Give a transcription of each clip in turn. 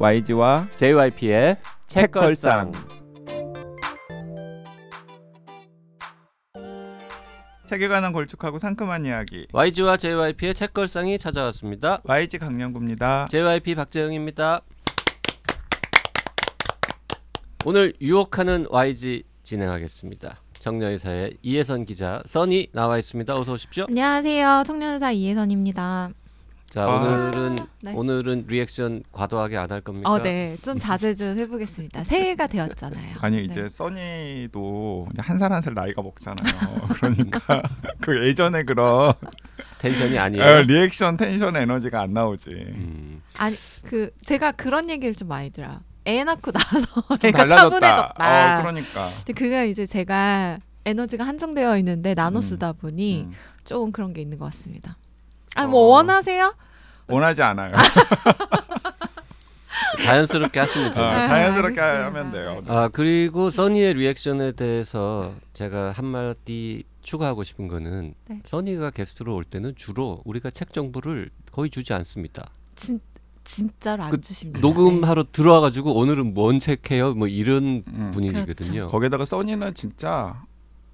YG와 JYP의 책걸상. 책에 관한 걸쭉하고 상큼한 이야기 YG와 JYP의 책걸상이 찾아왔습니다. YG 강량구입니다. JYP 박재영입니다. 오늘 유혹하는 YG 진행하겠습니다. 정려의사의 이혜선 기자, 써니 나와 있습니다. 어서 오십시오. 안녕하세요. 청년사 이혜선입니다. 자 아. 오늘은 네. 오늘은 리액션 과도하게 안 할 겁니까? 어, 네. 좀 자제 좀 해보겠습니다. 새해가 되었잖아요. 아니 네. 이제 써니도 이제 한살 한 살 나이가 먹잖아요. 그러니까 그 예전에 그런 텐션이 아니에요. 어, 리액션 텐션 에너지가 안 나오지. 음. 아니 그 제가 그런 얘기를 좀 많이 들어요. 애 낳고 나서 좀 애가 차분해졌다. 어, 그러니까. 근데 그게 이제 제가 에너지가 한정되어 있는데 나눠 음. 쓰다 보니 음. 조금 그런 게 있는 것 같습니다. 아뭐 어. 원하세요? 원하지 않아요. 자연스럽게 하시면 어, 돼요. 아, 자연스럽게 알겠습니다. 하면 돼요. 아 그리고 써니의 리액션에 대해서 제가 한 마디 추가하고 싶은 거는 네. 써니가 게스트로 올 때는 주로 우리가 책 정보를 거의 주지 않습니다. 진 진짜로 안 그 주십니다. 녹음하러 들어와가지고 오늘은 뭔 책해요? 뭐 이런 음. 분위기거든요. 거기다가 써니는 진짜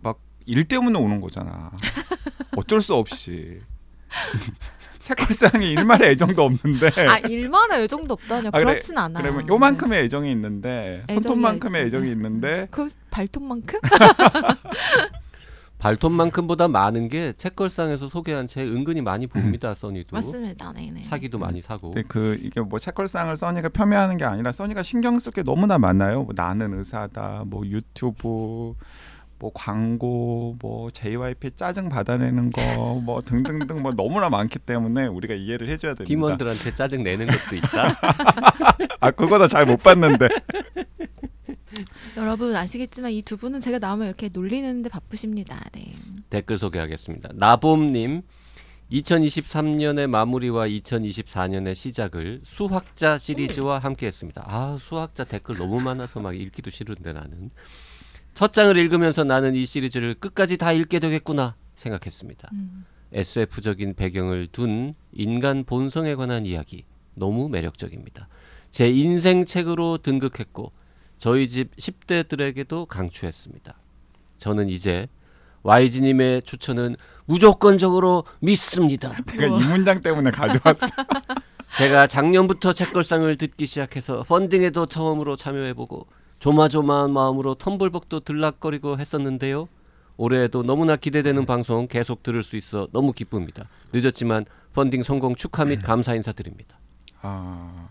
막 일 때문에 오는 거잖아. 어쩔 수 없이. 책걸상에 일말의 애정도 없는데. 네. 아 일말의 애정도 없다뇨. 아, 그래, 그렇진 않아요. 그러면 요만큼의 애정이 있는데 애정이 손톱만큼의 있- 애정이 있는데 그 발톱만큼? 발톱만큼보다 많은 게 책걸상에서 소개한 책 은근히 많이 봅니다. 써니도 맞습니다. 네네. 사기도 많이 사고. 근데 그 이게 뭐 책걸상을 써니가 폄훼하는 게 아니라 써니가 신경 쓸 게 너무나 많아요. 뭐 나는 의사다, 뭐 유튜브, 뭐 광고, 뭐 JYP 짜증 받아내는 거, 뭐 등등등 뭐 너무나 많기 때문에 우리가 이해를 해줘야 됩니다. 팀원들한테 짜증 내는 것도 있다. 아 그거도 잘못 봤는데. 여러분 아시겠지만 이 두 분은 제가 나오면 이렇게 놀리는데 바쁘십니다. 네. 댓글 소개하겠습니다. 나봄님 2023년의 마무리와 2024년의 시작을 수학자 시리즈와 함께 했습니다. 아 수학자 댓글 너무 많아서 막 읽기도 싫은데 나는 첫 장을 읽으면서 나는 이 시리즈를 끝까지 다 읽게 되겠구나 생각했습니다. 음. SF적인 배경을 둔 인간 본성에 관한 이야기 너무 매력적입니다. 제 인생 책으로 등극했고 저희 집 10대들에게도 강추했습니다. 저는 이제 YG님의 추천은 무조건적으로 믿습니다. 내가 이 문장 때문에 가져왔어. 제가 작년부터 책걸상을 듣기 시작해서 펀딩에도 처음으로 참여해보고 조마조마한 마음으로 텀블벅도 들락거리고 했었는데요. 올해에도 너무나 기대되는 방송 계속 들을 수 있어 너무 기쁩니다. 늦었지만 펀딩 성공 축하 및 감사 인사드립니다. 아,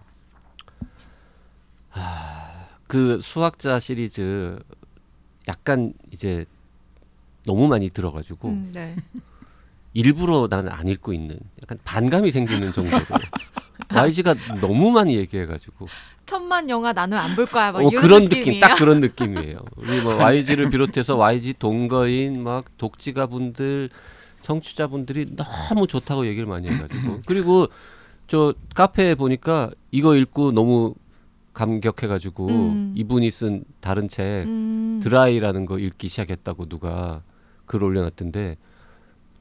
그 수학자 시리즈 약간 이제 너무 많이 들어가지고 음, 네. 일부러 나는 안 읽고 있는 약간 반감이 생기는 정도로 YG가 너무 많이 얘기해가지고 천만 영화 나는 안 볼 거야. 막 어, 그런. 느낌 딱 그런 느낌이에요. 우리 뭐 YG를 비롯해서 YG 동거인 막 독지가 분들 청취자분들이 너무 좋다고 얘기를 많이 해가지고 그리고 저 카페에 보니까 이거 읽고 너무 감격해가지고 음. 이분이 쓴 다른 책 음. 드라이라는 거 읽기 시작했다고 누가 글 올려놨던데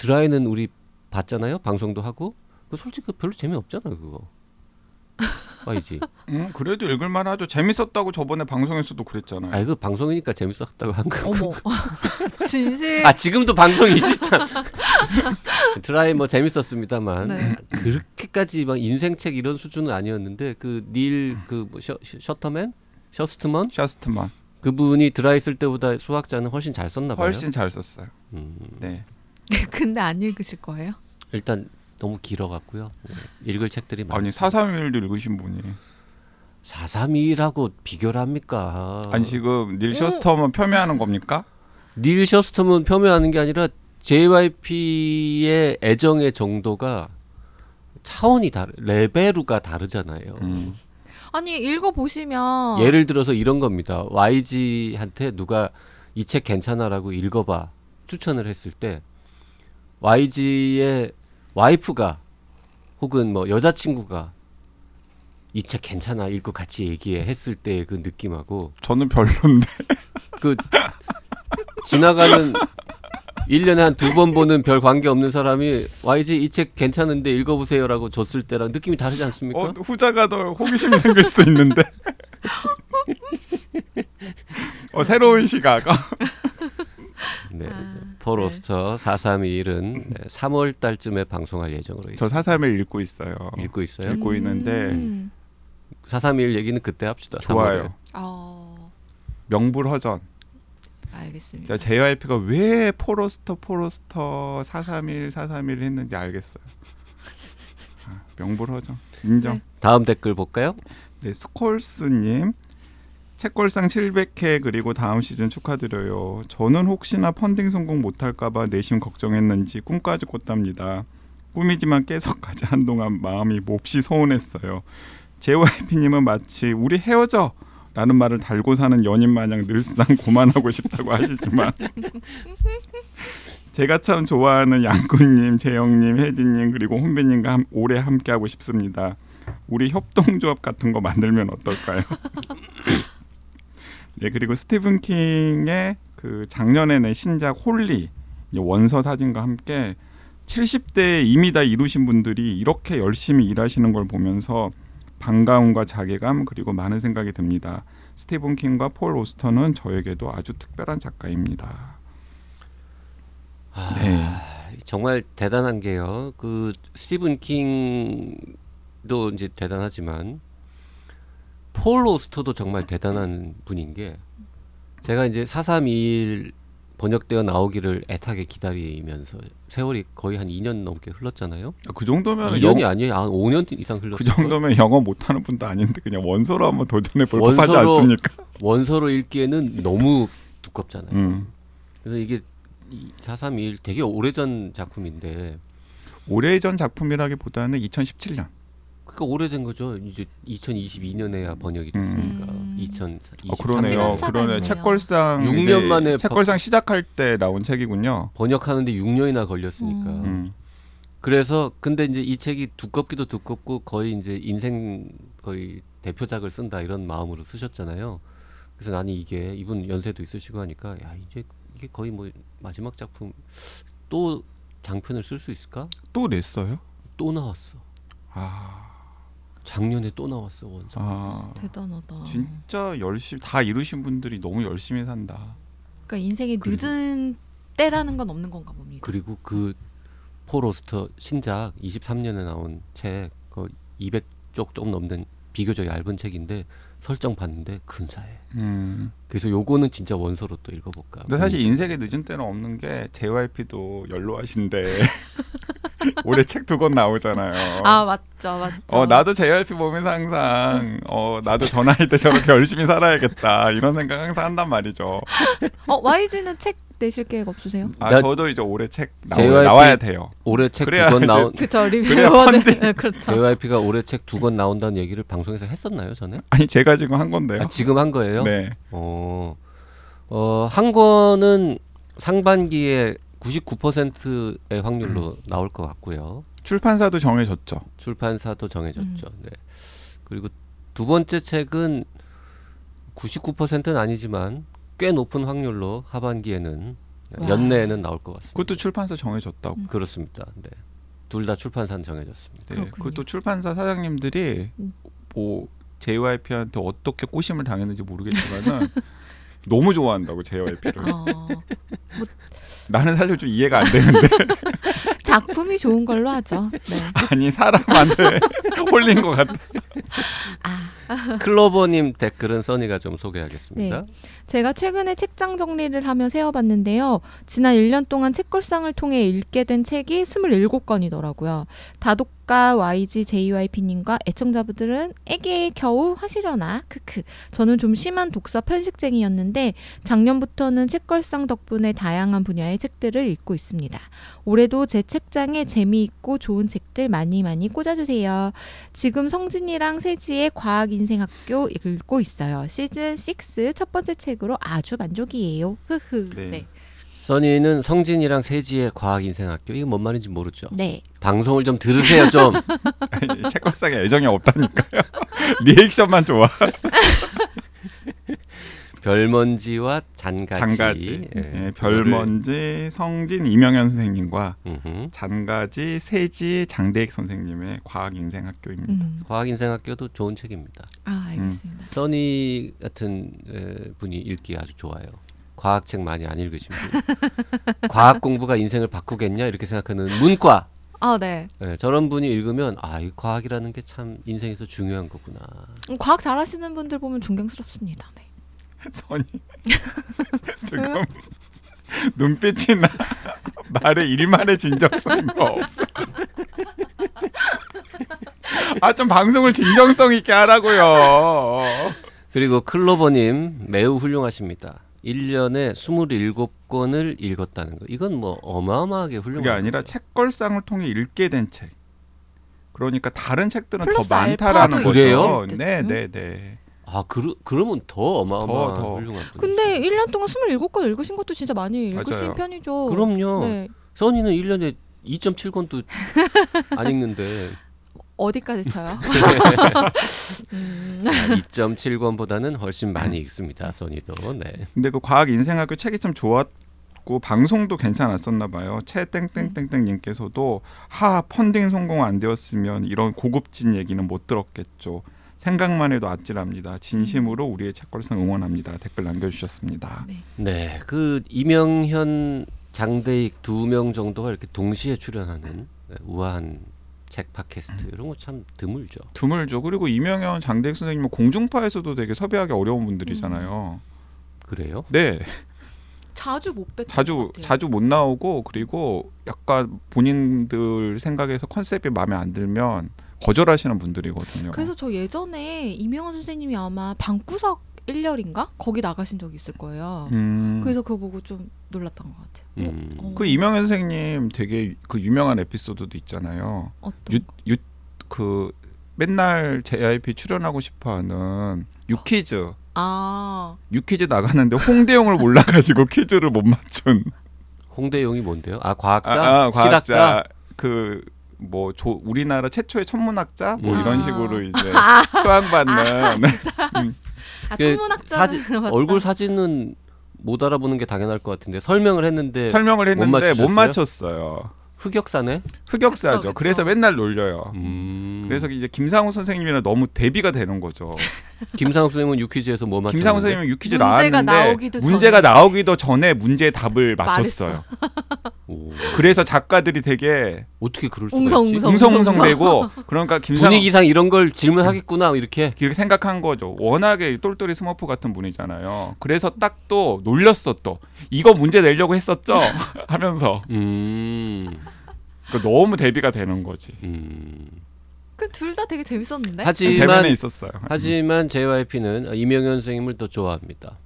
드라이는 우리 봤잖아요 방송도 하고 그 솔직히 별로 재미없잖아 그거 YG 음, 그래도 읽을만 하죠. 재밌었다고 저번에 방송에서도 그랬잖아요. 아이 그 방송이니까 재밌었다고 한 거. 어머. 진실. 아 지금도 방송이지 참. 드라이 뭐 재밌었습니다만 네. 그렇게까지 막 인생책 이런 수준은 아니었는데 그 닐 그 뭐 셔터맨 셔스트먼 셔스트만 그분이 드라이 쓸 때보다 수학자는 훨씬 잘 썼나 봐요. 훨씬 잘 썼어요. 음, 네. 근데 안 읽으실 거예요? 일단 너무 길어갖고요. 네, 읽을 책들이 많아요. 아니 431도 읽으신 분이 432라고 비교를 합니까? 아니 지금 닐 셔스터만 폄훼하는 겁니까? 닐 셔스트먼 폄훼하는 게 아니라 JYP의 애정의 정도가 차원이 다르 레벨우가 다르잖아요. 음. 아니 읽어 보시면 예를 들어서 이런 겁니다. YG한테 누가 이 책 괜찮아라고 읽어봐 추천을 했을 때 YG의 와이프가 혹은 뭐 여자친구가 이 책 괜찮아 읽고 같이 얘기해 했을 때의 그 느낌하고 저는 별론데 그 지나가는 1년에 한 두 번 보는 별 관계 없는 사람이 YG 이 책 괜찮은데 읽어보세요라고 줬을 때랑 느낌이 다르지 않습니까? 어, 후자가 더 호기심이 생길 수도 있는데. 어, 새로운 시각. 네, 아, 이제 포로스터 4321은 3월 달쯤에 방송할 예정으로 저 있습니다. 사삼을 읽고 있어요. 읽고 있어요. 읽고 있는데 음. 4321 얘기는 그때 합시다. 좋아요. 어, 명불허전. 알겠습니다. 자, JYP가 왜 포로스터 포로스터 431 431 했는지 알겠어요. 아, 명불허전. 인정. 네. 다음 댓글 볼까요? 네, 스콜스님 책걸상 700회 그리고 다음 시즌 축하드려요. 저는 혹시나 펀딩 성공 못할까봐 내심 걱정했는지 꿈까지 꿨답니다. 꿈이지만 깨서까지 한동안 마음이 몹시 서운했어요. JYP님은 마치 우리 헤어져 라는 말을 달고 사는 연인 마냥 늘상 고만하고 싶다고 하시지만 제가 참 좋아하는 양꾼님, 재영님, 혜진님 그리고 혼배님과 함- 오래 함께하고 싶습니다. 우리 협동조합 같은 거 만들면 어떨까요? 네 그리고 스티븐 킹의 그 작년에 낸 신작 홀리 이 원서 사진과 함께 70대 이미 다 이루신 분들이 이렇게 열심히 일하시는 걸 보면서 반가움과 자괴감 그리고 많은 생각이 듭니다. 스티븐 킹과 폴 오스터는 저에게도 아주 특별한 작가입니다. 아, 네. 정말 대단한 게요. 그 스티븐 킹도 이제 대단하지만 폴 오스터도 정말 대단한 분인 게 제가 이제 431 번역되어 나오기를 애타게 기다리면서 세월이 거의 한 2년 넘게 흘렀잖아요. 그 정도면 2년이 아니에요. 한 5년 이상 흘렀어요. 그 정도면 영어 못하는 분도 아닌데 그냥 원서로 한번 도전해 볼 법하지 않습니까? 원서로 읽기에는 너무 두껍잖아요. 음. 그래서 이게 431 되게 오래전 작품인데 오래전 작품이라기보다는 2017년. 그러니까 오래된 거죠. 이제 2022년에야 번역이 됐으니까 음. 2023년. 어, 그러네요. 그러네. 책걸상 육 이제 년 만에 책걸상 시작할 때 나온 책이군요. 번역하는데 6년이나 걸렸으니까. 음. 음. 그래서 근데 이제 이 책이 두껍기도 두껍고 거의 이제 인생 거의 대표작을 쓴다 이런 마음으로 쓰셨잖아요. 그래서 나는 이게 이분 연세도 있으시고 하니까 야 이제 이게 거의 뭐 마지막 작품 또 장편을 쓸 수 있을까? 또 냈어요? 또 나왔어. 아, 작년에 또 나왔어 원서. 아 대단하다. 진짜 열심히 다 이루신 분들이 너무 열심히 산다. 그러니까 그리고- 늦은 때라는 건 없는 건가 봅니다. 그리고 그 포로스터 신작 23년에 나온 책, 그 200쪽 좀 넘는 비교적 얇은 책인데 설정 봤는데 근사해. 음. 그래서 요거는 진짜 원서로 또 읽어볼까. 근데 사실 인생에 늦은 때는 없는 게 JYP도 연로하신데 올해 책 두 권 나오잖아요. 아 맞죠, 맞죠. 어 나도 JYP 보면서 항상 어 나도 저 나이 때 저렇게 열심히 살아야겠다 이런 생각 항상 한단 말이죠. 어 YG는 책 내실 계획 없으세요? 아 나- 저도 이제 올해 책 나오, JYP 나와 야 돼요. 올해 책 두 권 나온 그쵸 펀딩. 네, 그렇죠. JYP가 올해 책 두 권 나온다는 얘기를 방송에서 했었나요 전에? 아니 제가 지금 한 건데요. 아, 지금 한 거예요? 네. 어, 어, 한 권은 상반기에 99%의 확률로 나올 것 같고요. 출판사도 정해졌죠. 출판사도 정해졌죠. 네. 그리고 두 번째 책은 99%는 아니지만 꽤 높은 확률로 하반기에는 와. 연내에는 나올 것 같습니다. 그것도 출판사 정해졌다고. 음. 그렇습니다. 네. 둘 다 출판사는 정해졌습니다. 네. 그것도 출판사 사장님들이 음. 뭐 JYP한테 어떻게 꼬심을 당했는지 모르겠지만은 너무 좋아한다고 JYP를. 어, 나는 사실 좀 이해가 안 되는데 작품이 좋은 걸로 하죠. 네. 아니 사람한테 홀린 것 같아. 아, 클로버님 댓글은 써니가 좀 소개하겠습니다. 제가 최근에 책장 정리를 하며 세어봤는데요. 지난 1년 동안 책걸상을 통해 읽게 된 책이 27권이더라고요. 다독가 YG JYP님과 애청자분들은 에게 겨우 하시려나? 크크. 저는 좀 심한 독서 편식쟁이였는데 작년부터는 책걸상 덕분에 다양한 분야의 책들을 읽고 있습니다. 올해도 제 책장에 재미있고 좋은 책들 많이 많이 꽂아주세요. 지금 성진이랑 세지의 과학인생학교 읽고 있어요. 시즌 6 첫 번째 책 으로 아주 만족이에요. 흐흐. 네. 네. 써니는 성진이랑 세지의 과학인생학교 이게 뭔 말인지 모르죠. 네. 방송을 좀 들으세요 좀. 아니, 책걸상에 애정이 없다니까요. 리액션만 좋아. 별먼지와 잔가지. 잔가지, 예, 예, 별먼지, 성진, 이명현 선생님과 음흠. 잔가지, 세지, 장대익 선생님의 과학 인생 학교입니다. 음. 과학인생학교도 좋은 책입니다. 아 알겠습니다. 써니 같은 에, 분이 읽기 아주 좋아요. 과학책 많이 안 읽으신 분. 과학 공부가 인생을 바꾸겠냐 이렇게 생각하는 문과. 아 네. 예, 저런 분이 읽으면 아, 이 과학이라는 게 참 인생에서 중요한 거구나. 음, 과학 잘하시는 분들 보면 존경스럽습니다. 네. 선이 지금 눈빛이 나 말에 일말의 진정성이 없어. 아 좀 방송을 진정성 있게 하라고요. 그리고 클로버님 매우 훌륭하십니다. 1년에 27권을 읽었다는 거. 이건 뭐 어마어마하게 훌륭한 그게 아니라. 책걸상을 통해 읽게 된 책. 그러니까 다른 책들은 더 많다라는 거죠. 그래요? 네, 네, 네. 아, 그러, 그러면 더 어마어마한 더, 더. 훌륭한 분. 근데 1년 동안 27권 읽으신 것도 진짜 많이 읽으신 맞아요. 편이죠. 그럼요. 네. 써니는 1년에 2.7권도 안 읽는데 어디까지 쳐요? 음. 아, 2.7권보다는 훨씬 많이 읽습니다. 써니도. 네. 근데 그 과학 인생학교 책이 참 좋았고 방송도 괜찮았었나 봐요. 최 땡땡땡땡 님께서도 하 펀딩 성공 안 되었으면 이런 고급진 얘기는 못 들었겠죠. 생각만 해도 아찔합니다. 진심으로 우리의 책걸상 응원합니다. 댓글 남겨주셨습니다. 네. 그 이명현 장대익 두 명 정도가 이렇게 동시에 출연하는 네, 우아한 책 팟캐스트 이런 거 참 드물죠. 드물죠. 그리고 이명현 장대익 선생님은 공중파에서도 되게 섭외하기 어려운 분들이잖아요. 그래요? 네, 자주 못 뵀던 자주 것 같아요. 자주 못 나오고 그리고 약간 본인들 생각에서 컨셉이 마음에 안 들면 거절하시는 분들이거든요. 그래서 저 예전에 이명환 선생님이 아마 방구석 1열인가 거기 나가신 적이 있을 거예요. 음, 그래서 그거 보고 좀 놀랐던 것 같아요. 음. 어, 그 이명현 선생님 되게 그 유명한 에피소드도 있잖아요. 어떤 유그 맨날 JYP 출연하고 싶어하는 유퀴즈 아 유퀴즈 나가는데 홍대용을 몰라가지고 퀴즈를 못 맞춘 홍대용이 뭔데요? 아 과학자, 아, 아. 과학자 그 뭐 우리나라 최초의 천문학자 뭐 음. 이런 아. 식으로 이제 수상받는 아, 그 천문학자 사진 얼굴 사진은 못 알아보는 게 당연할 것 같은데 설명을 했는데 설명을 했는데 못, 맞추셨어요? 맞췄어요. 흑역사네. 흑역사죠. 그쵸, 그쵸. 그래서 맨날 놀려요. 음. 그래서 이제 김상우 선생님이랑 너무 대비가 되는 거죠. 김상욱 선생님은 유퀴즈에서 뭐 맞췄는데? 김상우 선생님은 유퀴즈 문제가 나왔는데 나오기도 문제가 전에. 나오기도 전에 문제의 답을 맞췄어요. 오. 그래서 작가들이 되게 어떻게 그럴 수가 웅성웅성. 있지? 웅성웅성대고 그러니까 김상우 분위기상 이런 걸 질문하겠구나 이렇게. 이렇게 생각한 거죠. 워낙에 똘똘이 스머프 같은 분이잖아요. 그래서 딱 또 놀렸어 또 이거 문제 내려고 했었죠 하면서 음. 그 너무 대비가 되는 거지. 음. 그둘 다 되게 재밌었는데. 하지만 재면에 있었어요. 하지만 JYP는 이명현 선생님을 더 좋아합니다.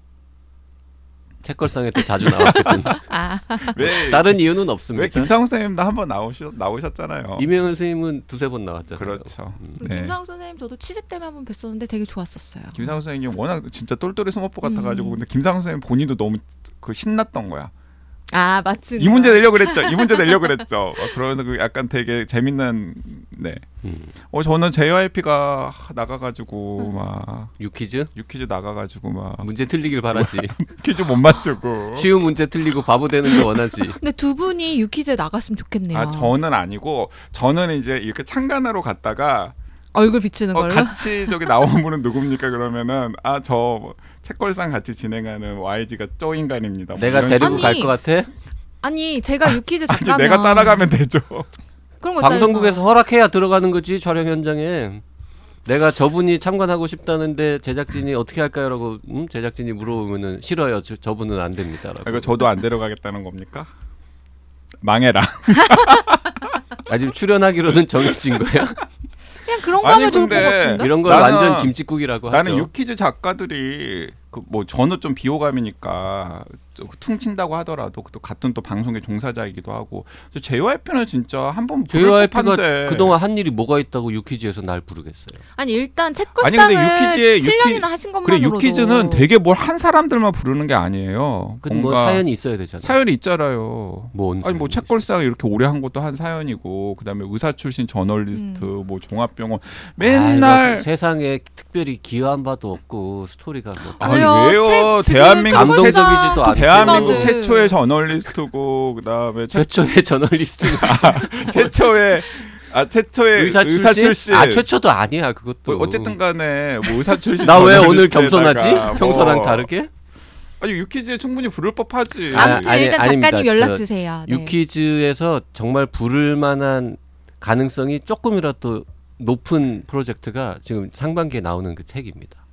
책걸상에 또 자주 나왔거든. 아 왜, 다른 이유는 없습니다. 왜 김상욱 선생님도 한번 나오셨 나오셨잖아요. 이명현 선생님은 두세 번 나왔잖아요. 그렇죠. 음. 네. 김상욱 선생님 저도 취직 때문에 한번 뵀었는데 되게 좋았었어요. 김상욱 선생님 워낙 진짜 똘똘이 스머프 같아가지고 음. 근데 김상욱 선생님 본인도 너무 그 신났던 거야. 아 맞지. 이 문제 내려고 그랬죠. 이 문제 내려고 그랬죠. 막 그러면서 그 약간 되게 재밌는 네. 음. 어 저는 JYP가 나가가지고 막 유퀴즈 유퀴즈 나가가지고 막 문제 틀리길 바라지. 퀴즈 못 맞추고. 쉬운 문제 틀리고 바보 되는 거 원하지. 근데 두 분이 유퀴즈에 나갔으면 좋겠네요. 아 저는 아니고 저는 이제 이렇게 참관하러 갔다가 얼굴 비치는 어, 걸로. 같이 저기 나온 분은 누굽니까 그러면은 아저 책걸상 같이 진행하는 YG가 쪼 인간입니다. 뭐 내가 이런 데리고 아니, 갈것 같아? 아니 제가 유퀴즈 아니 작가면 내가 따라가면 되죠. 그런 거 있잖아요. 방송국에서 허락해야 들어가는 거지 촬영 현장에. 내가 저분이 참관하고 싶다는데 제작진이 어떻게 할까요라고 음? 제작진이 물어보면은 싫어요. 저, 저분은 안 됩니다라고. 아, 이거 저도 안 데려가겠다는 겁니까? 망해라. 아 지금 출연하기로는 정해진 거야. 그냥 그런 거 아니, 하면 좋을 것 같은데. 이런 걸 나는- 완전 김치국이라고 나는 하죠. 유퀴즈 작가들이 그뭐 저는 좀 비호감이니까 그 퉁친다고 하더라도 또 같은 또 방송의 종사자이기도 하고 JYP는 진짜 한번 JYP가 그동안 한 일이 뭐가 있다고 유퀴즈에서 날 부르겠어요. 아니 일단 아니, 근데 책걸상은 유퀴즈의 7년이나 유퀴- 하신 그래 것만으로도 유키즈는 되게 뭘 한 사람들만 부르는 게 아니에요. 근데 뭐 뭔가 사연이 있어야 되잖아. 사연이 있잖아요. 뭔 아니 뭐 책걸상 이렇게 오래 한 것도 한 사연이고 그다음에 의사 출신 저널리스트 음. 뭐 종합병원 아이고, 맨날 세상에 특별히 기여한 바도 없고 스토리가 뭐 아니 왜요? 대한민국 감동적이지도 않고. 대한민국 네. 최초의 저널리스트고 그다음에 최, 최초의 저널리스트는 최초의 아 최초의 의사, 의사, 출신? 출신. 아 최초도 아니야 그것도. 뭐 어쨌든 간에 뭐 의사 출신 나 왜 오늘 겸손하지? 평소랑 뭐. 다르게? 아니 유퀴즈에 충분히 부를 법하지. 아, 아무튼 아니, 일단 아닙니다. 작가님 연락 저 주세요. 네. 유퀴즈에서 정말 부를 만한 가능성이 조금이라도 높은 프로젝트가 지금 상반기에 나오는 그 책입니다.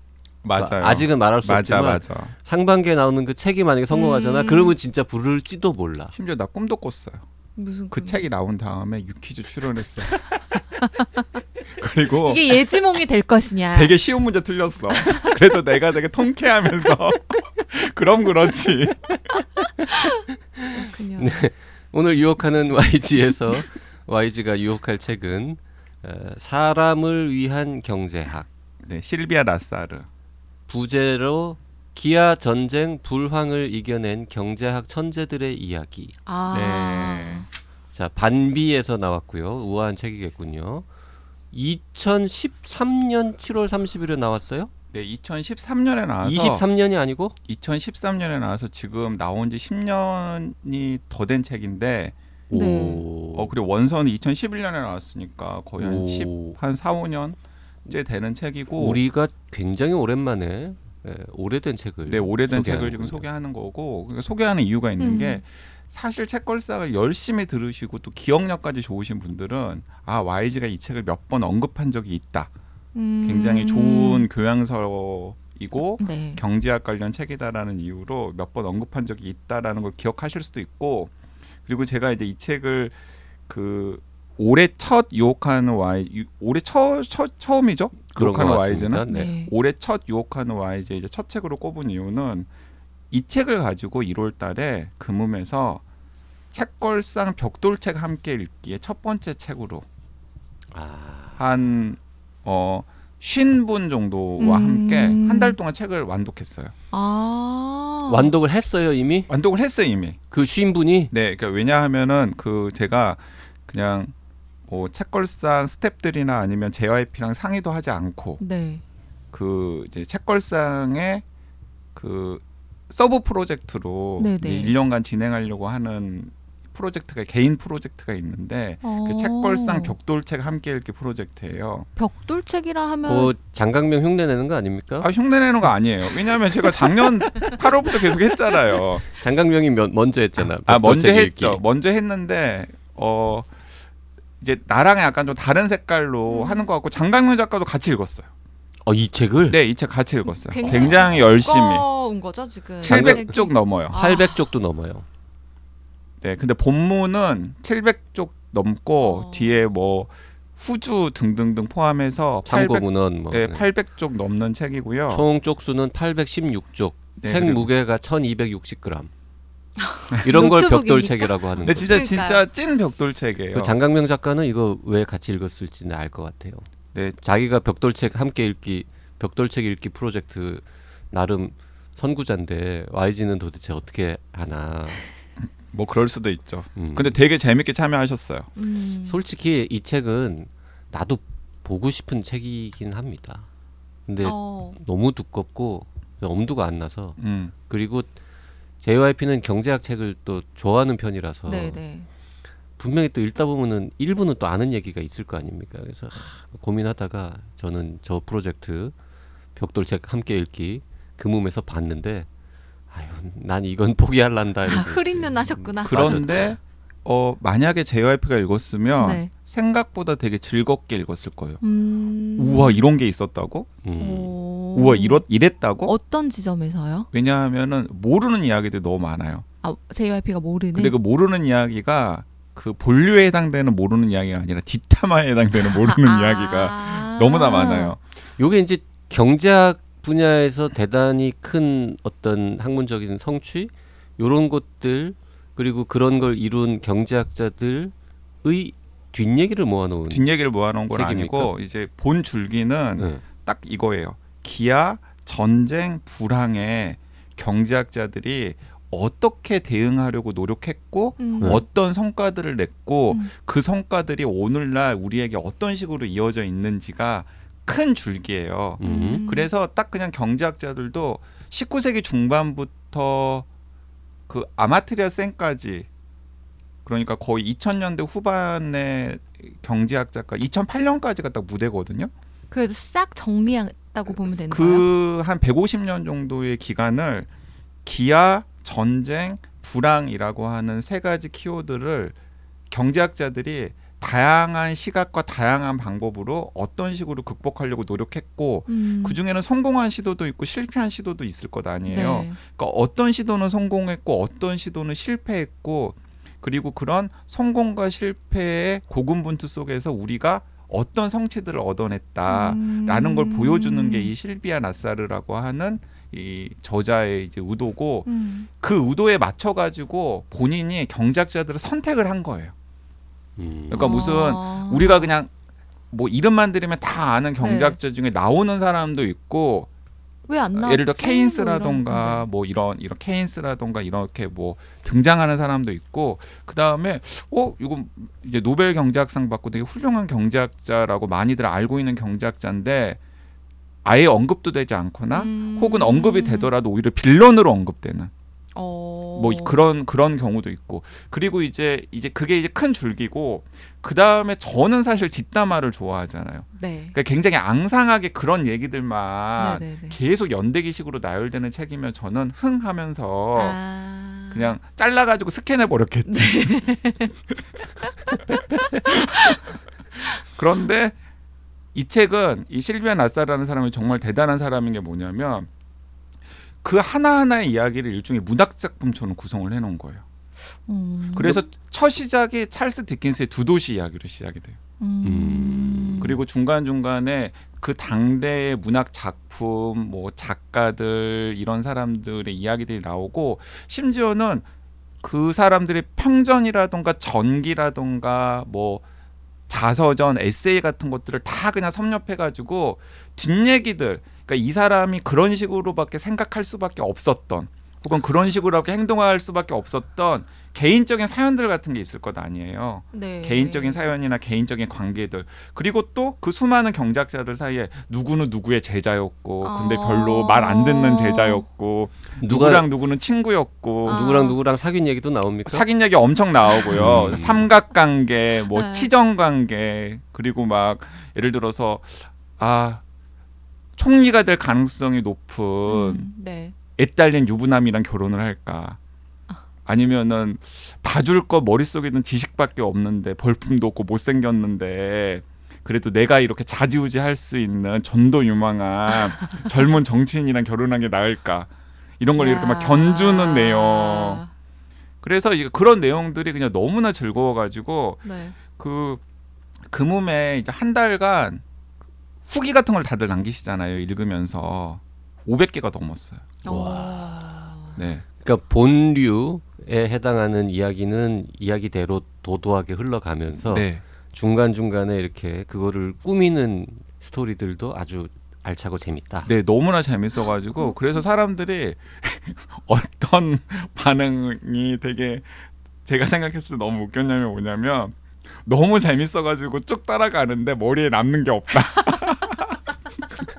맞아요. 아직은 말할 수 맞아 없지만 맞아. 상반기에 나오는 그 책이 만약에 성공하잖아. 음. 그러면 진짜 부를지도 몰라. 심지어 나 꿈도 꿨어요. 무슨 그 꿈? 책이 나온 다음에 유퀴즈 출연했어. 그리고 이게 예지몽이 될 것이냐? 되게 쉬운 문제 틀렸어. 그래서 내가 되게 통쾌하면서 그럼 그렇지. 네. 오늘 유혹하는 YG에서 YG가 유혹할 책은 어, 사람을 위한 경제학 네, 실비아 라사르. 부제로 기아 전쟁 불황을 이겨낸 경제학 천재들의 이야기. 아. 네. 자 반비에서 나왔고요. 우아한 책이겠군요. 2013년 7월 30일에 나왔어요. 네, 2013년에 나와서 23년이 아니고 2013년에 나와서 지금 나온 지 10년이 더 된 책인데 네. 오. 어 그리고 원서는 2011년에 나왔으니까 거의 한 오. 10, 한 4, 5년째 되는 책이고 우리가 굉장히 오랜만에 예, 오래된 책을 네, 오래된 책을. 지금 소개하는 거고 그러니까 소개하는 이유가 있는 음. 게 사실 책걸상을 열심히 들으시고 또 기억력까지 좋으신 분들은 아 YG가 이 책을 몇 번 언급한 적이 있다. 음. 굉장히 좋은 교양서이고 네. 경제학 관련 책이다라는 이유로 몇 번 언급한 적이 있다라는 걸 기억하실 수도 있고 그리고 제가 이제 이 책을 그 올해 첫 유혹하는 Y 유- 올해 처, 처, 처음이죠 유혹하는. YG는 네. 네. 올해 첫 유혹하는 YG 이제 첫 책으로 꼽은 이유는 이 책을 가지고 1월달에 금음에서 책걸상 벽돌책 함께 읽기의 첫 번째 책으로 아, 한 어 쉰 분 정도와 음. 함께 한 달 동안 책을 완독했어요. 아. 완독을 했어요 이미 완독을 했어요 이미. 그 쉰 분이 네, 그러니까 왜냐하면은 그 제가 그냥 뭐 책걸상 스탭들이나 아니면 JYP랑 상의도 하지 않고 네. 그 이제 책걸상의 그 서브 프로젝트로 네네. 이제 1년간 진행하려고 하는 프로젝트가 개인 프로젝트가 있는데 어. 그 책걸상 벽돌책 함께 읽기 프로젝트예요. 벽돌책이라 하면 그 장강명 흉내 내는 거 아닙니까? 아 흉내 내는 거 아니에요. 왜냐하면 제가 작년 8월부터 계속 했잖아요. 장강명이 면- 먼저 했잖아. 아 먼저 벽돌책 했죠. 읽기. 먼저 했는데 어 이제 나랑 약간 좀 다른 색깔로 음. 하는 것 같고 장강명 작가도 같이 읽었어요. 어, 이 책을 네, 이 책 같이 읽었어요. 굉장히 굉장히 열심히 두꺼운 거죠 지금. 700쪽 넘어요. 아. 800쪽도 넘어요. 네, 근데 본문은 700쪽 넘고 어. 뒤에 뭐 후주 등등등 포함해서 800, 참고 문헌 뭐. 네, 네. 800쪽 넘는 책이고요. 총 쪽수는 816쪽. 네, 책 그리고- 무게가 1260g. 이런 걸 노트북입니까? 벽돌책이라고 하는 네, 거죠. 진짜. 진짜 찐 벽돌책이에요. 그 장강명 작가는 이거 왜 같이 읽었을지는 알 것 같아요. 네. 자기가 벽돌책 함께 읽기 벽돌책 읽기 프로젝트 나름 선구자인데 YG는 도대체 어떻게 하나. 뭐 그럴 수도 있죠. 음. 근데 되게 재밌게 참여하셨어요. 음. 솔직히 이 책은 나도 보고 싶은 책이긴 합니다. 근데 어. 너무 두껍고 엄두가 안 나서 음. 그리고 JYP는 경제학 책을 또 좋아하는 편이라서 네네. 분명히 또 읽다 보면은 일부는 또 아는 얘기가 있을 거 아닙니까? 그래서 하, 고민하다가 저는 저 프로젝트 벽돌 책 함께 읽기 금음에서 봤는데 아유 난 이건 포기할란다 아, 이러고 흐린 눈 하셨구나. 그런데 어 만약에 JYP가 읽었으면 네. 생각보다 되게 즐겁게 읽었을 거예요. 음. 우와 이런 게 있었다고? 음. 오. 우와 이렇 이랬다고? 어떤 지점에서요? 왜냐하면은 모르는 이야기들이 너무 많아요. 아 JYP가 모르는. 근데 그 모르는 이야기가 그 본류에 해당되는 모르는 이야기가 아니라 뒷담화에 해당되는 모르는 아. 이야기가 너무나 많아요. 요게 이제 경제학 분야에서 대단히 큰 어떤 학문적인 성취 요런 것들 그리고 그런 걸 이룬 경제학자들의 뒷얘기를 모아놓은 뒷얘기를 모아놓은 건 책입니까? 아니고 이제 본 줄기는 네. 딱 이거예요. 기아 전쟁 불황에 경제학자들이 어떻게 대응하려고 노력했고 음. 네. 어떤 성과들을 냈고 음. 그 성과들이 오늘날 우리에게 어떤 식으로 이어져 있는지가 큰 줄기예요. 음. 그래서 딱 그냥 경제학자들도 19세기 중반부터 그 아마트리아 센까지 그러니까 거의 2000년대 후반에 경제학자가 2008년까지가 딱 무대거든요. 그래도 싹 정리했다고 보면 되는 거예요. 그한 150년 정도의 기간을 기아, 전쟁, 불황이라고 하는 세 가지 키워드를 경제학자들이 다양한 시각과 다양한 방법으로 어떤 식으로 극복하려고 노력했고 음. 그 중에는 성공한 시도도 있고 실패한 시도도 있을 것 아니에요. 네. 그러니까 어떤 시도는 성공했고 어떤 시도는 실패했고 그리고 그런 성공과 실패의 고군분투 속에서 우리가 어떤 성취들을 얻어냈다라는 음. 걸 보여주는 게 이 실비아 나사르라고 하는 이 저자의 이제 의도고 음. 그 의도에 맞춰 가지고 본인이 경제학자들을 선택을 한 거예요. 음. 그러니까 무슨 아. 우리가 그냥 뭐 이름만 들으면 다 아는 네. 경제학자 중에 나오는 사람도 있고 왜 안 나왔지? 예를 들어 뭐 케인스라던가 이런- 뭐 이런 이런 케인스라던가 이렇게 뭐 등장하는 사람도 있고 그 다음에 어 이거 이제 노벨 경제학상 받고 되게 훌륭한 경제학자라고 많이들 알고 있는 경제학자인데 아예 언급도 되지 않거나 음. 혹은 언급이 되더라도 오히려 빌런으로 언급되는 어. 뭐 그런 그런 경우도 있고 그리고 이제 이제 그게 이제 큰 줄기고 그 다음에 저는 사실 뒷담화를 좋아하잖아요. 네. 그러니까 굉장히 앙상하게 그런 얘기들만 네네네. 계속 연대기식으로 나열되는 책이면 저는 흥하면서 아. 그냥 잘라가지고 스캔해 버렸겠지. 그런데 이 책은 이 실비아 나사라는 사람이 정말 대단한 사람인 게 뭐냐면 그 하나하나의 이야기를 일종의 문학 작품처럼 구성을 해놓은 거예요. 음. 그래서 첫 시작이 찰스 디킨스의 두 도시 이야기로 시작이 돼요. 음. 그리고 중간 중간에 그 당대의 문학 작품, 뭐 작가들 이런 사람들의 이야기들이 나오고 심지어는 그 사람들의 평전이라던가 전기라던가 뭐 자서전, 에세이 같은 것들을 다 그냥 섭렵해가지고 뒷얘기들, 그러니까 이 사람이 그런 식으로밖에 생각할 수밖에 없었던, 혹은 그런 식으로밖에 행동할 수밖에 없었던 개인적인 사연들 같은 게 있을 것 아니에요. 네. 개인적인 사연이나 개인적인 관계들 그리고 또 그 수많은 경제학자들 사이에 누구는 누구의 제자였고 근데 아. 별로 말 안 듣는 제자였고 누가 누구랑 누구는 친구였고 아. 누구랑 누구랑 사귄 얘기도 나옵니까? 사귄 얘기 엄청 나오고요 음. 삼각관계 뭐 네. 치정관계 그리고 막 예를 들어서 아 총리가 될 가능성이 높은 음, 네. 애딸린 유부남이랑 결혼을 할까? 아니면은 봐줄 거 머릿속에 있는 지식밖에 없는데 벌품도 없고 못생겼는데 그래도 내가 이렇게 자지우지 할 수 있는 전도 유망한 젊은 정치인이랑 결혼한 게 나을까? 이런 걸 이렇게 막 야. 견주는 내용. 그래서 이 그런 내용들이 그냥 너무나 즐거워가지고 네. 그 금음에 이제 한 달간 후기 같은 걸 다들 남기시잖아요. 읽으면서 500개가 넘었어요. 와. 네. 그러니까 본류에 해당하는 이야기는 이야기대로 도도하게 흘러가면서 네. 중간 중간에 이렇게 그거를 꾸미는 스토리들도 아주 알차고 재밌다. 네, 너무나 재밌어가지고 그래서 사람들이 어떤 반응이 되게 제가 생각했을 때 너무 웃겼냐면 뭐냐면 너무 재밌어가지고 쭉 따라가는데 머리에 남는 게 없다.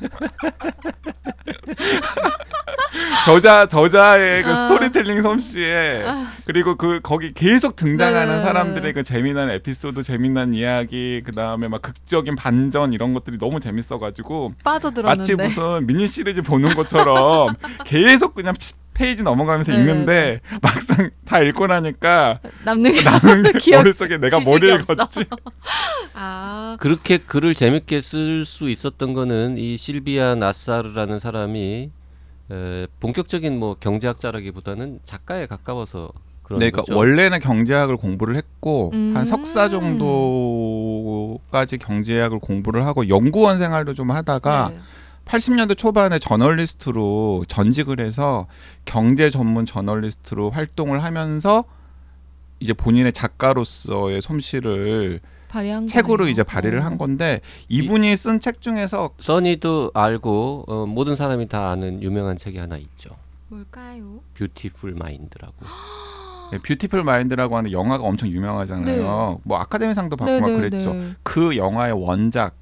저자 저자의 그 아. 스토리텔링 솜씨에 그리고 그 거기 계속 등장하는 네. 사람들의 그 재미난 에피소드, 재미난 이야기, 그 다음에 막 극적인 반전 이런 것들이 너무 재밌어가지고 빠져들었는데. 마치 무슨 미니 시리즈 보는 것처럼 계속 그냥 페이지 넘어가면서 네, 읽는데 막상 다 읽고 나니까 남는 게 남은 게 기억- 머릿속에 내가 뭘 없어. 읽었지 아. 그렇게 글을 재밌게 쓸 수 있었던 거는 이 실비아 나사르라는 사람이 에, 본격적인 뭐 경제학자라기보다는 작가에 가까워서 그런 네, 그러니까 거죠. 원래는 경제학을 공부를 했고 음. 한 석사 정도까지 경제학을 공부를 하고 연구원 생활도 좀 하다가 네. 80년대 초반에 저널리스트로 전직을 해서 경제 전문 저널리스트로 활동을 하면서 이제 본인의 작가로서의 솜씨를 책으로 거네요. 이제 발휘를 어. 한 건데 이분이 쓴 책 중에서 써니도 알고 어, 모든 사람이 다 아는 유명한 책이 하나 있죠. 뭘까요? 뷰티풀 마인드라고. 네, 뷰티풀 마인드라고 하는 영화가 엄청 유명하잖아요. 뭐 아카데미상도 받고 막 그랬죠. 네. 그 영화의 원작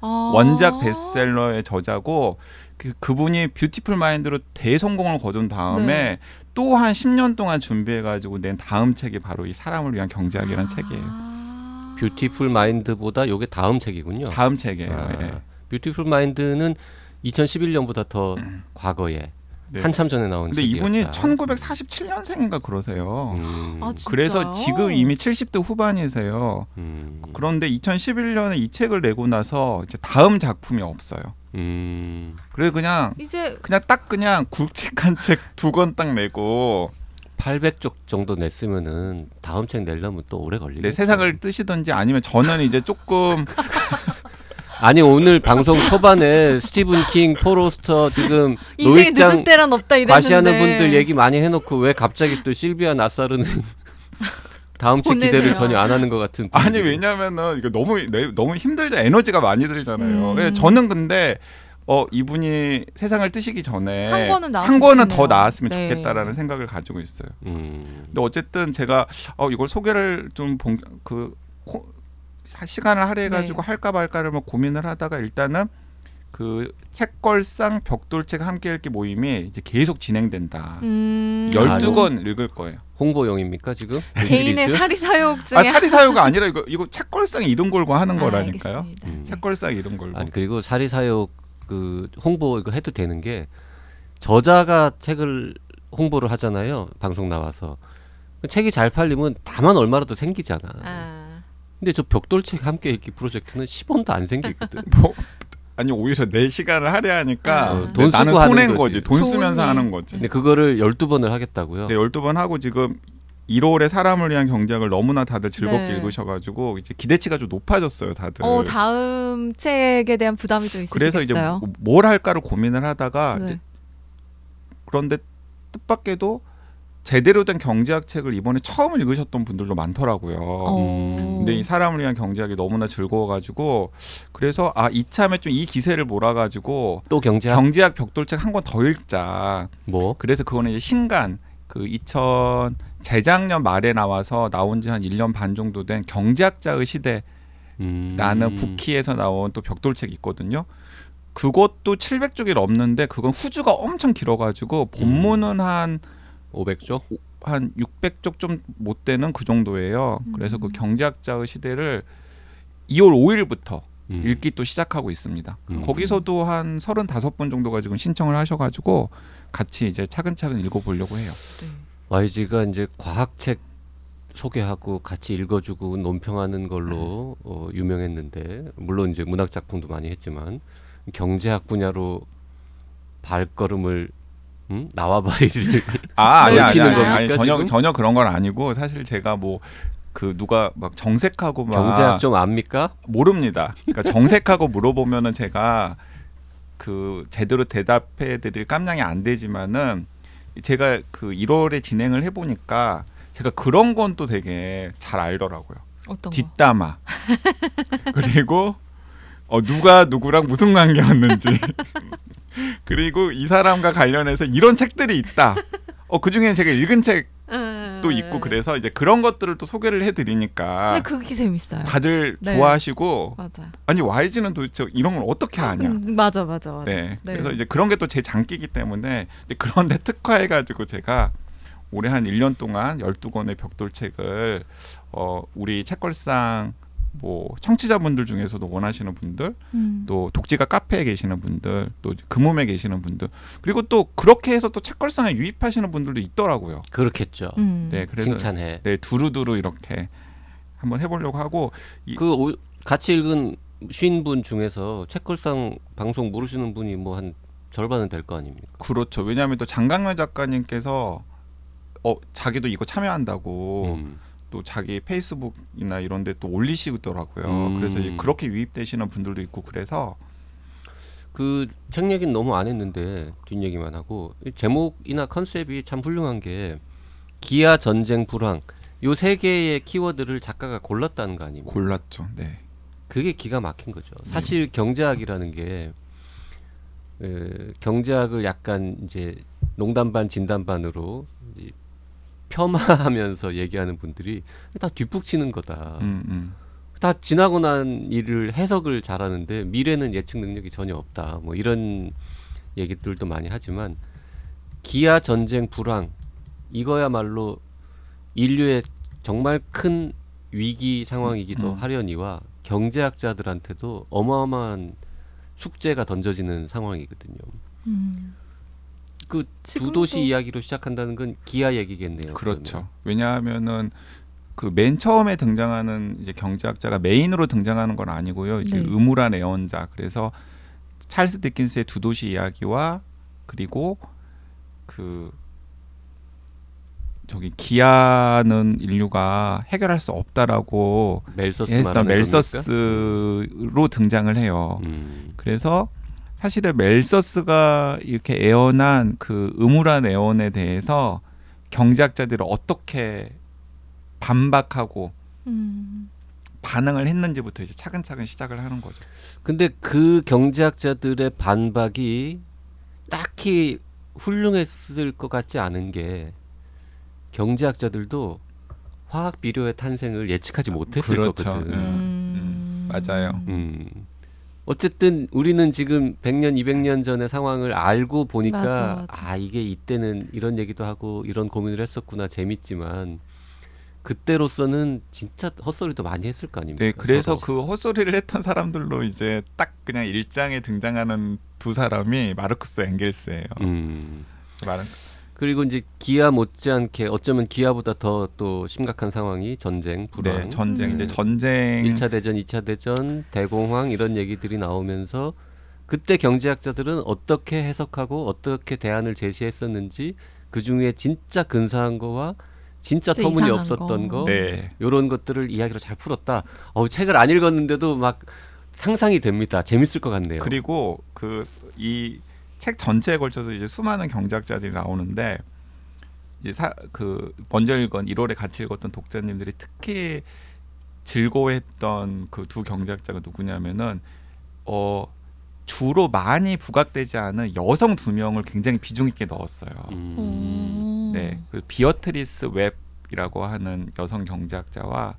아. 원작 베스트셀러의 저자고 그 그분이 뷰티풀 마인드로 대성공을 거둔 다음에 네. 또한 10년 동안 준비해 가지고 낸 다음 책이 바로 이 사람을 위한 경제학이라는 책이에요. 아. 뷰티풀 마인드보다 요게 다음 책이군요. 다음 책이에요. 아, 예. 뷰티풀 마인드는 2011년보다 더 과거에 네. 한참 전에 나온 근데 책이었다. 이분이 1947년생인가 그러세요. 음, 아, 진짜요? 그래서 지금 이미 70대 후반이세요. 음, 그런데 2011년에 이 책을 내고 나서 이제 다음 작품이 없어요. 음, 그래서 그냥 이제 그냥 딱 그냥 굵직 한 책 두 권 딱 내고 800쪽 정도 냈으면은 다음 책 내려면 또 오래 걸리겠죠. 내 세상을 뜨시든지 아니면 저는 이제 조금 아니 오늘 방송 초반에 스티븐 킹, 포로스터 지금 인생에 늦은 노익장 때란 없다 이랬는데 과시하는 분들 얘기 많이 해놓고 왜 갑자기 또 실비아 나사르는 다음 책 보내세요. 기대를 전혀 안 하는 것 같은 아니 분위기. 왜냐면은 이거 너무 내- 너무 힘들다 에너지가 많이 들잖아요. 음. 그래서 저는 근데 어 이분이 세상을 뜨시기 전에 한 권은 나왔으면 한 권은 더 좋겠네요. 나왔으면 네. 좋겠다라는 생각을 가지고 있어요. 음, 근데 어쨌든 제가 어 이걸 소개를 좀 본 그 시간을 할애해가지고 네. 할까 말까를 뭐 고민을 하다가 일단은 그 책걸상 벽돌책 함께 읽기 모임이 이제 계속 진행된다. 음. 열- 12권 읽을 거예요. 홍보용입니까 지금? 그 개인의? 사리 사욕 중에 아 사리 사욕가 아니라 이거 이거 책걸상 이름 걸고 하는 아, 거라니까요. 알겠습니다. 음. 책걸상 이름 걸고. 아니 그리고 사리 사욕 그 홍보 이거 해도 되는 게 저자가 책을 홍보를 하잖아요 방송 나와서 그 책이 잘 팔리면 다만 얼마라도 생기잖아. 아. 근데 저 벽돌책 함께 읽기 프로젝트는 10원도 안 생기거든. 뭐 아니 오히려 내 시간을 할애하니까 아. 내- 돈 나는 손해인 거지. 거지. 돈 좋은 쓰면서 일. 하는 거지. 근데 그거를 12번을 하겠다고요. 네, 12번 하고 지금 1월에 사람을 위한 경제학을 너무나 다들 즐겁게 네. 읽으셔가지고 이제 기대치가 좀 높아졌어요, 다들. 어 다음 책에 대한 부담이 좀 있으시겠어요? 그래서 이제 뭐- 뭘 할까를 고민을 하다가 네. 이제 그런데 뜻밖에도 제대로 된 경제학 책을 이번에 처음 읽으셨던 분들도 많더라고요. 어. 근데 이 사람을 위한 경제학이 너무나 즐거워가지고 그래서 아 이참에 좀 이 기세를 몰아가지고 또 경제학 경제학 벽돌책 한 권 더 읽자. 뭐? 그래서 그거는 이제 신간 그 2000 재작년 말에 나와서 나온 지 한 1년 반 정도 된 경제학자의 시대라는 음. 부키에서 나온 또 벽돌책이 있거든요. 그것도 700쪽이 넘는데 그건 후주가 엄청 길어가지고 본문은 한 500조? 한 600쪽 좀 못 되는 그 정도예요. 그래서 그 음. 경제학자의 시대를 2월 5일부터 음. 읽기 또 시작하고 있습니다. 음. 거기서도 한 35분 정도가 지금 신청을 하셔가지고 같이 이제 차근차근 읽어보려고 해요. YG가 이제 과학책 소개하고 같이 읽어주고 논평하는 걸로 어, 유명했는데 물론 이제 문학 작품도 많이 했지만 경제학 분야로 발걸음을 음? 나와바리를 아 아니 아니 아니, 아니 전혀 지금? 전혀 그런 건 아니고 사실 제가 뭐 그 누가 막 정색하고 막 경제학 좀 압니까? 모릅니다. 그러니까 정색하고 물어보면은 제가 그 제대로 대답해 드릴 깜냥이 안 되지만은 제가 그 1월에 진행을 해 보니까 제가 그런 건 또 되게 잘 알더라고요. 어떤 거? 뒷담화 그리고 어, 누가 누구랑 무슨 관계였는지 그리고 이 사람과 관련해서 이런 책들이 있다. 어 그 중에는 제가 읽은 책도 음. 있고 그래서 이제 그런 것들을 또 소개를 해드리니까 근데 그게 재밌어요. 다들 네. 좋아하시고 맞아. 아니 YG는 도대체 이런 걸 어떻게 하냐. 음, 맞아 맞아 맞아. 네. 네. 그래서 이제 그런 게 또 제 장기이기 때문에 그런데 특화해가지고 제가 올해 한 1년 동안 12권의 벽돌 책을 어 우리 책걸상 뭐 청취자분들 중에서도 원하시는 분들 음. 또 독지가 카페에 계시는 분들 또 금홈에 계시는 분들 그리고 또 그렇게 해서 또 책걸상에 유입하시는 분들도 있더라고요. 그렇겠죠. 음. 네, 그래서 칭찬해. 네 두루두루 이렇게 한번 해보려고 하고 이- 그 오- 같이 읽은 쉰분 중에서 책걸상 방송 모르시는 분이 뭐 한 절반은 될 거 아닙니까? 그렇죠. 왜냐하면 또 장강렬 작가님께서 어 자기도 이거 참여한다고 음. 또 자기 페이스북이나 이런 데 또 올리시더라고요. 음. 그래서 이- 그렇게 유입되시는 분들도 있고 그래서 그 책 얘기는 너무 안 했는데 뒷 얘기만 하고 이 제목이나 컨셉이 참 훌륭한 게 기아 전쟁 불황 요 세 개의 키워드를 작가가 골랐다는 거 아닙니까? 골랐죠. 네. 그게 기가 막힌 거죠. 사실 경제학이라는 게 에, 경제학을 약간 이제 농담 반 진담 반으로 이제 폄하하면서 얘기하는 분들이 다 뒷북치는 거다. 음, 음. 다 지나고 난 일을 해석을 잘하는데 미래는 예측 능력이 전혀 없다. 뭐 이런 얘기들도 많이 하지만 기아 전쟁 불황 이거야말로 인류의 정말 큰 위기 상황이기도 음. 하려니와 경제학자들한테도 어마어마한 숙제가 던져지는 상황이거든요. 음. 그 두 도시 이야기로 시작한다는 건 기아 얘기겠네요. 그렇죠. 왜냐하면은 그 맨 처음에 등장하는 이제 경제학자가 메인으로 등장하는 건 아니고요. 이제 네. 의무란 애원자. 그래서 찰스 디킨스의 두 도시 이야기와 그리고 그 저기 기아는 인류가 해결할 수 없다라고 멜서스 했던 멜서스로 등장을 해요. 겁니까? 음. 그래서 사실은 멜서스가 이렇게 애원한 그 의무란 애원에 대해서 경제학자들이 어떻게 반박하고 음. 반응을 했는지부터 이제 차근차근 시작을 하는 거죠. 근데 그 경제학자들의 반박이 딱히 훌륭했을 것 같지 않은 게 경제학자들도 화학 비료의 탄생을 예측하지 못했을 그렇죠. 거거든. 음. 음. 맞아요. 음. 어쨌든 우리는 지금 100년, 200년 전의 상황을 알고 보니까 맞아, 맞아. 아 이게 이때는 이런 얘기도 하고 이런 고민을 했었구나 재밌지만 그때로서는 진짜 헛소리도 많이 했을 거 아닙니까? 네, 그래서 서로. 그 헛소리를 했던 사람들로 이제 딱 그냥 일장에 등장하는 두 사람이 마르크스 앵겔스예요. 음. 마르 그리고 이제 기아 못지않게 어쩌면 기아보다 더 또 심각한 상황이 전쟁, 불황, 네, 전쟁 이제 음. 전쟁 1차 대전, 2차 대전, 대공황 이런 얘기들이 나오면서 그때 경제학자들은 어떻게 해석하고 어떻게 대안을 제시했었는지 그 중에 진짜 근사한 거와 진짜 터무니 없었던 거. 거, 네. 이런 것들을 이야기로 잘 풀었다. 어, 책을 안 읽었는데도 막 상상이 됩니다. 재밌을 것 같네요. 그리고 그 이 책 전체에 걸쳐서 이제 수많은 경제학자들이 나오는데 이제 사, 그 먼저 읽은 1월에 같이 읽었던 독자님들이 특히 즐거워했던 그 두 경제학자가 누구냐면은 어 주로 많이 부각되지 않은 여성 두 명을 굉장히 비중 있게 넣었어요. 음. 오. 네, 그 비어트리스 웹이라고 하는 여성 경제학자와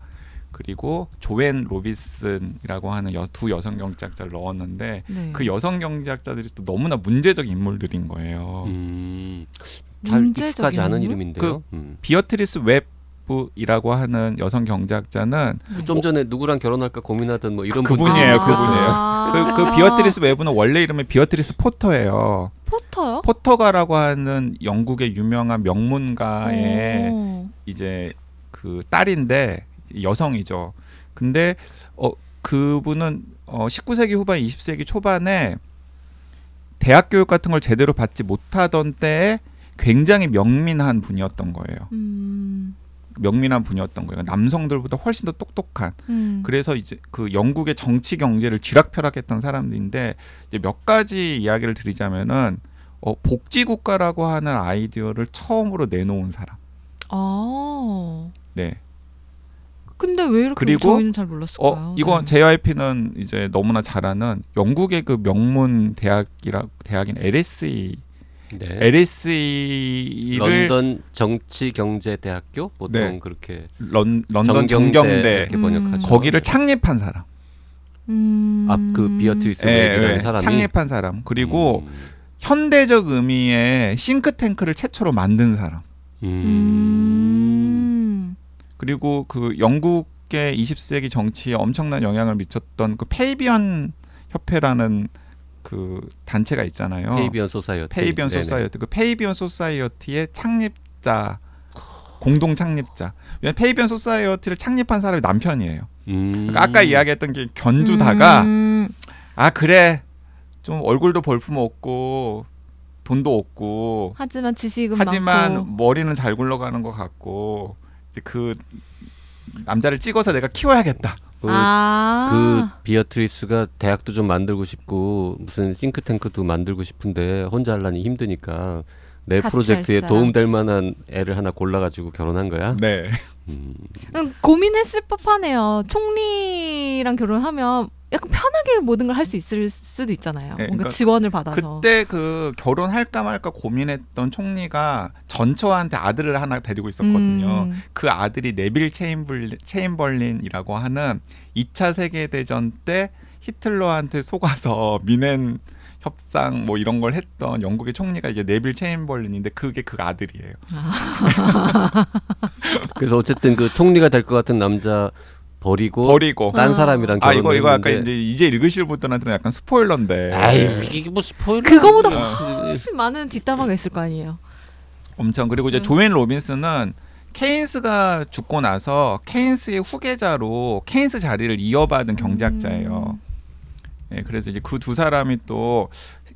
그리고 조앤 로빈슨이라고 하는 여, 두 여성 경제학자를 넣었는데 네. 그 여성 경제학자들이 또 너무나 문제적 인물들인 거예요. 음. 잘 문제적인 익숙하지 않은? 이름인데요. 음. 비어트리스 웹 이라고 하는 여성 경제학자는 네. 좀 전에 누구랑 결혼할까 고민하던 뭐 이런 그 분이에요, 분들. 그분이에요. 아. 그, 그 비어트리스 웹은 원래 이름이 비어트리스 포터예요. 포터요? 포터가라고 하는 영국의 유명한 명문가의 오. 이제 그 딸인데 여성이죠. 근데 어 그분은 어 19세기 후반 20세기 초반에 대학 교육 같은 걸 제대로 받지 못하던 때에 굉장히 명민한 분이었던 거예요. 음. 명민한 분이었던 거예요. 남성들보다 훨씬 더 똑똑한. 음. 그래서 이제 그 영국의 정치 경제를 쥐락펴락했던 사람들인데 이제 몇 가지 이야기를 드리자면은 어, 복지 국가라고 하는 아이디어를 처음으로 내놓은 사람. 아. 네. 근데 왜 이렇게 그리고, 저희는 잘 몰랐을까요? 어 이거 네. JYP는 이제 너무나 잘 아는 영국의 그 명문 대학이라 대학인 LSE 네. LSE를 런던 정치 경제 대학교 보통 네. 그렇게 런, 런던 정경대 정경대 이렇게 번역하죠. 거기를 창립한 사람. 음. 앞그 비어트리스 예, 웹이라는 예, 사람이 창립한 사람. 그리고 음. 현대적 의미의 싱크탱크를 최초로 만든 사람. 음. 그리고 그 영국의 20세기 정치에 엄청난 영향을 미쳤던 그 페이비언 협회라는 그 단체가 있잖아요. Fabian Society. Fabian. Society. 그 Fabian Society의 창립자 공동 창립자. 왜냐면 Fabian Society를 창립한 사람이 남편이에요. 음. 그러니까 아까 이야기했던 게 견주다가 음. 아 그래 좀 얼굴도 볼품 없고 돈도 없고 하지만 지식은 하지만 많고. 머리는 잘 굴러가는 것 같고 그 남자를 찍어서 내가 키워야겠다. 그, 아. 그 비어트리스가 대학도 좀 만들고 싶고 무슨 싱크탱크도 만들고 싶은데 혼자 하려니 힘드니까 내 프로젝트에. 도움될 만한 애를 하나 골라가지고 결혼한 거야. 네. 음. 음, 고민했을 법하네요. 총리랑 결혼하면 약간 편하게 모든 걸 할 수 있을 수도 있잖아요. 네, 뭔가 그러니까 지원을 받아서. 그때 그 결혼할까 말까 고민했던 총리가 전처한테 아들을 하나 데리고 있었거든요. 음. 그 아들이 네빌 체인벌린, 체인벌린이라고 하는 2차 세계 대전 때 히틀러한테 속아서 미넨 협상 뭐 이런 걸 했던 영국의 총리가 이제 네빌 체인벌린인데 그게 그 아들이에요. 그래서 어쨌든 그 총리가 될 것 같은 남자 버리고 버리고 딴 아. 사람이랑 아 이거 이거 약간 이제 이제 읽으실 분들한테는 약간 스포일러인데 아이 이게 뭐 스포일러 그거보다 아니야. 훨씬 많은 뒷담화가 있을 거 아니에요. 엄청 그리고 이제 음. 조앤 로빈스는 케인스가 죽고 나서 케인스의 후계자로 케인스 자리를 이어받은 경제학자예요. 음. 예, 그래서 이제 그 두 사람이 또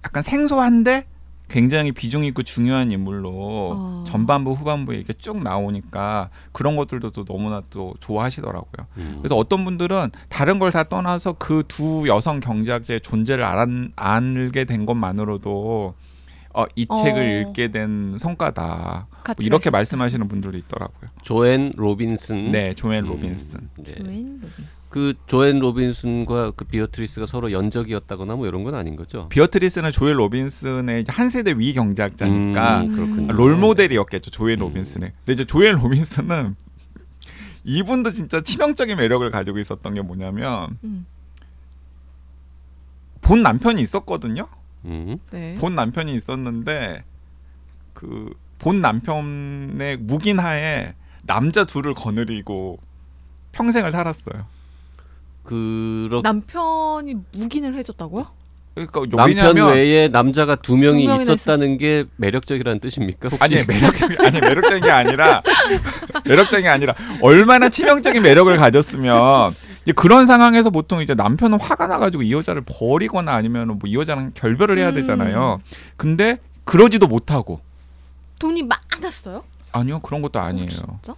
약간 생소한데 굉장히 비중 있고 중요한 인물로 어. 전반부 후반부에 이렇게 쭉 나오니까 그런 것들도 또 너무나 또 좋아하시더라고요. 음. 그래서 어떤 분들은 다른 걸 다 떠나서 그 두 여성 경제학자의 존재를 알, 알게 된 것만으로도 어, 이 어. 책을 읽게 된 성과다. 뭐 이렇게 말씀하시는 분들도 있더라고요. 조앤 로빈슨. 네, 조앤 음, 로빈슨. 네. 조앤 로빈스. 그 조앤 로빈슨과 그 비어트리스가 서로 연적이었다거나 뭐 이런 건 아닌 거죠. 비어트리스는 조앤 로빈슨의 한 세대 위 경제학자니까 음. 롤 모델이었겠죠 조앤 음. 로빈슨의. 근데 이제 조앤 로빈슨은 이분도 진짜 치명적인 매력을 가지고 있었던 게 뭐냐면 음. 본 남편이 있었거든요. 음. 네. 본 남편이 있었는데 그 본 남편의 묵인하에 남자 둘을 거느리고 평생을 살았어요. 그렇 남편이 묵인을 해줬다고요? 그러니까 남편 왜냐하면 외에 남자가 두 명이 두 있었다는 게 매력적이라는 뜻입니까? 혹시? 아니 매력적인 아니 매력적인 게 아니라 매력적인 게 아니라 얼마나 치명적인 매력을 가졌으면 그런 상황에서 보통 이제 남편은 화가 나가지고 이 여자를 버리거나 아니면 뭐 이 여자랑 결별을 해야 음. 되잖아요. 근데 그러지도 못하고 돈이 많았어요? 아니요 그런 것도 아니에요. 어, 진짜?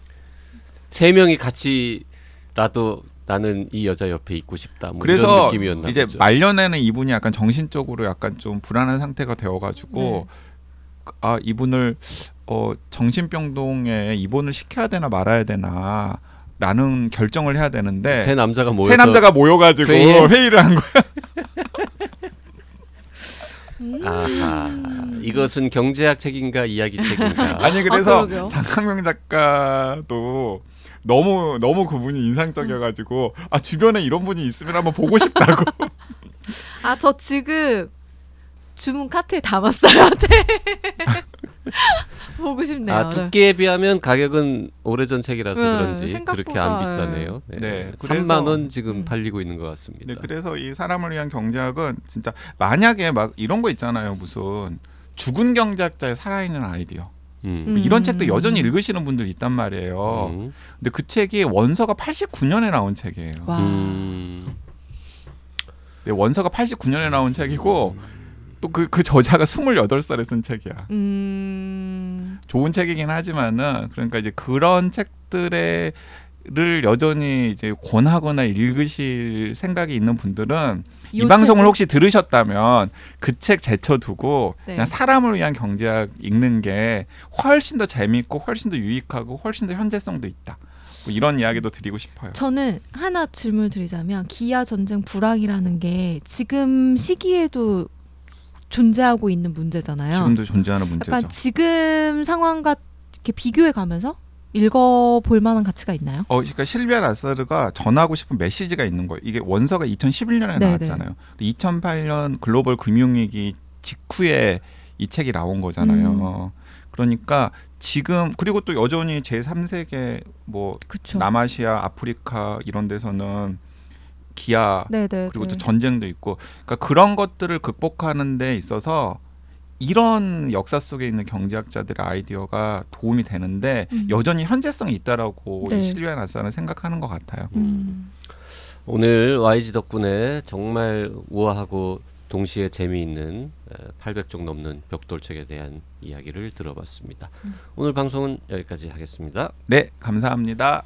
세 명이 같이라도 나는 이 여자 옆에 있고 싶다. 뭐 그래서 느낌이었나 이제 보죠. 말년에는 이분이 약간 정신적으로 약간 좀 불안한 상태가 되어가지고 네. 아 이분을 어 정신병동에 입원을 시켜야 되나 말아야 되나 라는 결정을 해야 되는데 세 남자가 모여서 세 남자가 모여가지고 회의해? 회의를 한 거야. 음. 아하 이것은 경제학 책인가 이야기 책인가 아니 그래서 그러게요. 장강명 작가도 너무 너무 그분이 인상적이어가지고 아 주변에 이런 분이 있으면 한번 보고 싶다고. 아, 저 지금 주문 카트에 담았어요. 네. 보고 싶네요. 아 두께에 비하면 가격은 오래전 책이라서 네, 그런지 생각보다, 그렇게 안 비싸네요. 네. 네, 그래서- 3만 원 지금 음. 팔리고 있는 것 같습니다. 네, 그래서 이 사람을 위한 경제학은 진짜 만약에 막 이런 거 있잖아요. 무슨 죽은 경제학자의 살아있는 아이디어. 음. 음. 이런 책도 여전히 읽으시는 분들 있단 말이에요. 음. 근데 그 책이 원서가 89년에 나온 책이에요. 와. 음. 네, 원서가 89년에 나온 책이고 또그그 저자가 28살에 쓴 책이야. 음. 좋은 책이긴 하지만은 그러니까 이제 그런 책들의 를 여전히 이제 권하거나 읽으실 생각이 있는 분들은 이요 방송을 책은- 혹시 들으셨다면 그 책 제쳐두고 네. 그냥 사람을 위한 경제학 읽는 게 훨씬 더 재밌고 훨씬 더 유익하고 훨씬 더 현재성도 있다. 뭐 이런 이야기도 드리고 싶어요. 저는 하나 질문 드리자면 기아 전쟁 불황이라는 게 지금 시기에도 존재하고 있는 문제잖아요. 지금도 존재하는 문제죠. 약간 지금 상황과 이렇게 비교해 가면서 읽어 볼 만한 가치가 있나요? 어, 그러니까 실비아 나사르가 전하고 싶은 메시지가 있는 거예요. 이게 원서가 2011년에 네네. 나왔잖아요. 2008년 글로벌 금융위기 직후에 이 책이 나온 거잖아요. 음. 그러니까 지금 그리고 또 여전히 제 3세계 뭐 그렇죠. 남아시아, 아프리카 이런 데서는 기아 네네. 그리고 또 전쟁도 있고 그러니까 그런 것들을 극복하는 데 있어서 이런 역사 속에 있는 경제학자들의 아이디어가 도움이 되는데 음. 여전히 현재성이 있다라고 네. 이 실리아 나사는 생각하는 것 같아요. 음. 오늘 YG 덕분에 정말 우아하고 동시에 재미있는 800쪽 넘는 벽돌책에 대한 이야기를 들어봤습니다. 오늘 방송은 여기까지 하겠습니다. 네, 감사합니다.